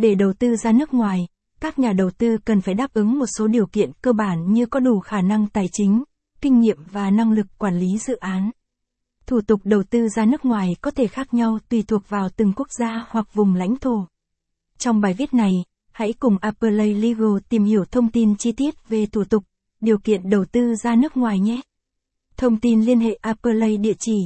Để đầu tư ra nước ngoài, các nhà đầu tư cần phải đáp ứng một số điều kiện cơ bản như có đủ khả năng tài chính, kinh nghiệm và năng lực quản lý dự án. Thủ tục đầu tư ra nước ngoài có thể khác nhau tùy thuộc vào từng quốc gia hoặc vùng lãnh thổ. Trong bài viết này, hãy cùng Appley Legal tìm hiểu thông tin chi tiết về thủ tục, điều kiện đầu tư ra nước ngoài nhé. Thông tin liên hệ Appley địa chỉ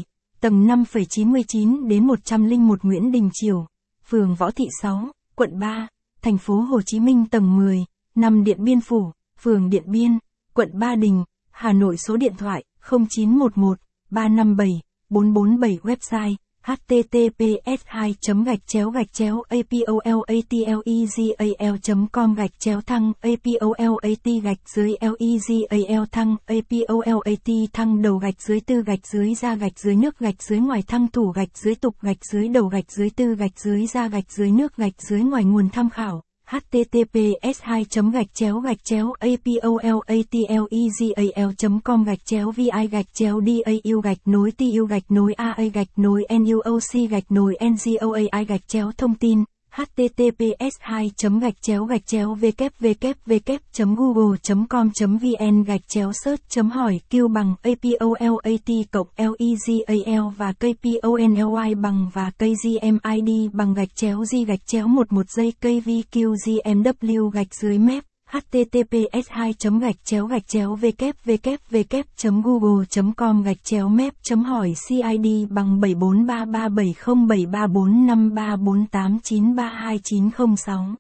tầng 5,99 đến 101 Nguyễn Đình Triều, phường Võ Thị 6, quận 3, thành phố Hồ Chí Minh tầng 10, nằm Điện Biên Phủ, phường Điện Biên, quận Ba Đình, Hà Nội số điện thoại 0911 357 447 website https 2 gạch chéo gạch chéo apolatlegal com gạch chéo thăng apolat gạch dưới legal thăng apolat thăng đầu gạch dưới tư gạch dưới ra gạch dưới nước gạch dưới ngoài thăng thủ gạch dưới tục gạch dưới đầu gạch dưới tư gạch dưới ra gạch dưới nước gạch dưới ngoài nguồn tham khảo https 2 gạch chéo gạch chéo apolatlegal com gạch chéo vi gạch chéo dau gạch nối tu gạch nối aa gạch nối nuoc gạch nối ngoai gạch chéo thông tin https 2 gạch chéo gạch chéo www google com vn gạch chéo search hỏi q bằng apolat cộng legal và kponly bằng và kgmid bằng gạch chéo g gạch chéo một một giây kvqgmw gạch dưới mép https 2 gạch chéo gạch chéo www google com gạch chéo map hỏi cid bằng 743370734534893296